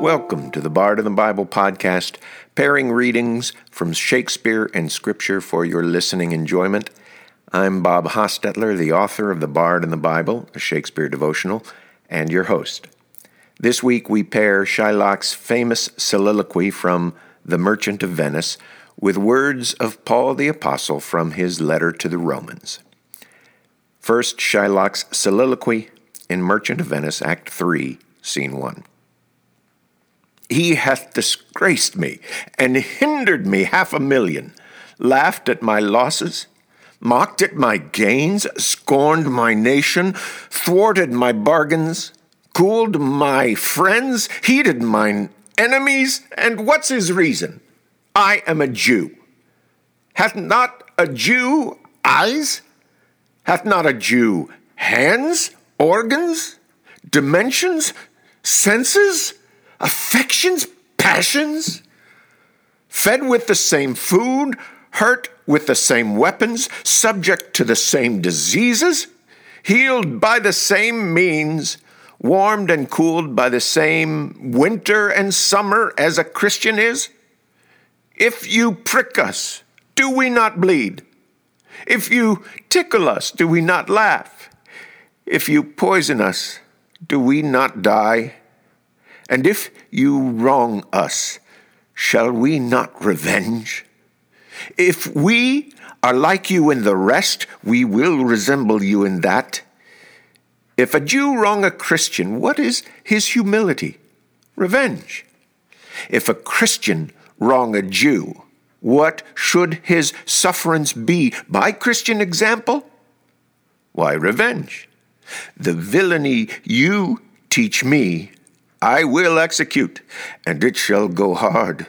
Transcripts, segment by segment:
Welcome to the Bard and the Bible podcast, pairing readings from Shakespeare and Scripture for your listening enjoyment. I'm Bob Hostetler, the author of The Bard and the Bible, a Shakespeare devotional, and your host. This week we pair Shylock's famous soliloquy from The Merchant of Venice with words of Paul the Apostle from his letter to the Romans. First, Shylock's soliloquy in Merchant of Venice, Act 3, Scene 1. He hath disgraced me and hindered me half a million, laughed at my losses, mocked at my gains, scorned my nation, thwarted my bargains, cooled my friends, heated mine enemies, and what's his reason? I am a Jew. Hath not a Jew eyes? Hath not a Jew hands, organs, dimensions, senses? Affections, passions, fed with the same food, hurt with the same weapons, subject to the same diseases, healed by the same means, warmed and cooled by the same winter and summer as a Christian is? If you prick us, do we not bleed? If you tickle us, do we not laugh? If you poison us, do we not die? And if you wrong us, shall we not revenge? If we are like you in the rest, we will resemble you in that. If a Jew wrong a Christian, what is his humility? Revenge. If a Christian wrong a Jew, what should his sufferance be by Christian example? Why, revenge. The villainy you teach me I will execute, and it shall go hard,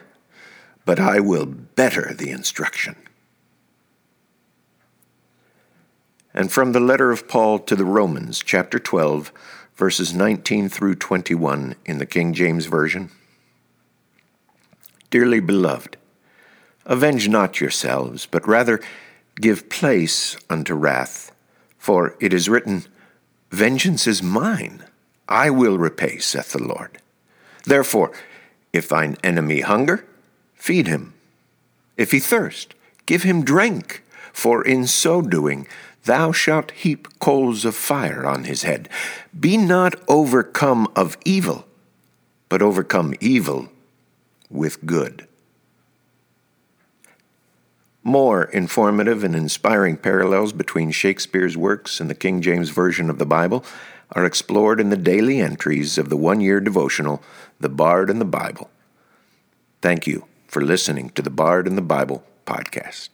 but I will better the instruction. And from the letter of Paul to the Romans, chapter 12, verses 19 through 21 in the King James Version. Dearly beloved, avenge not yourselves, but rather give place unto wrath, for it is written, Vengeance is mine I will repay, saith the Lord. Therefore, if thine enemy hunger, feed him. If he thirst, give him drink, for in so doing thou shalt heap coals of fire on his head. Be not overcome of evil, but overcome evil with good. More informative and inspiring parallels between Shakespeare's works and the King James Version of the Bible are explored in the daily entries of the one year devotional, The Bard and the Bible. Thank you for listening to the Bard and the Bible podcast.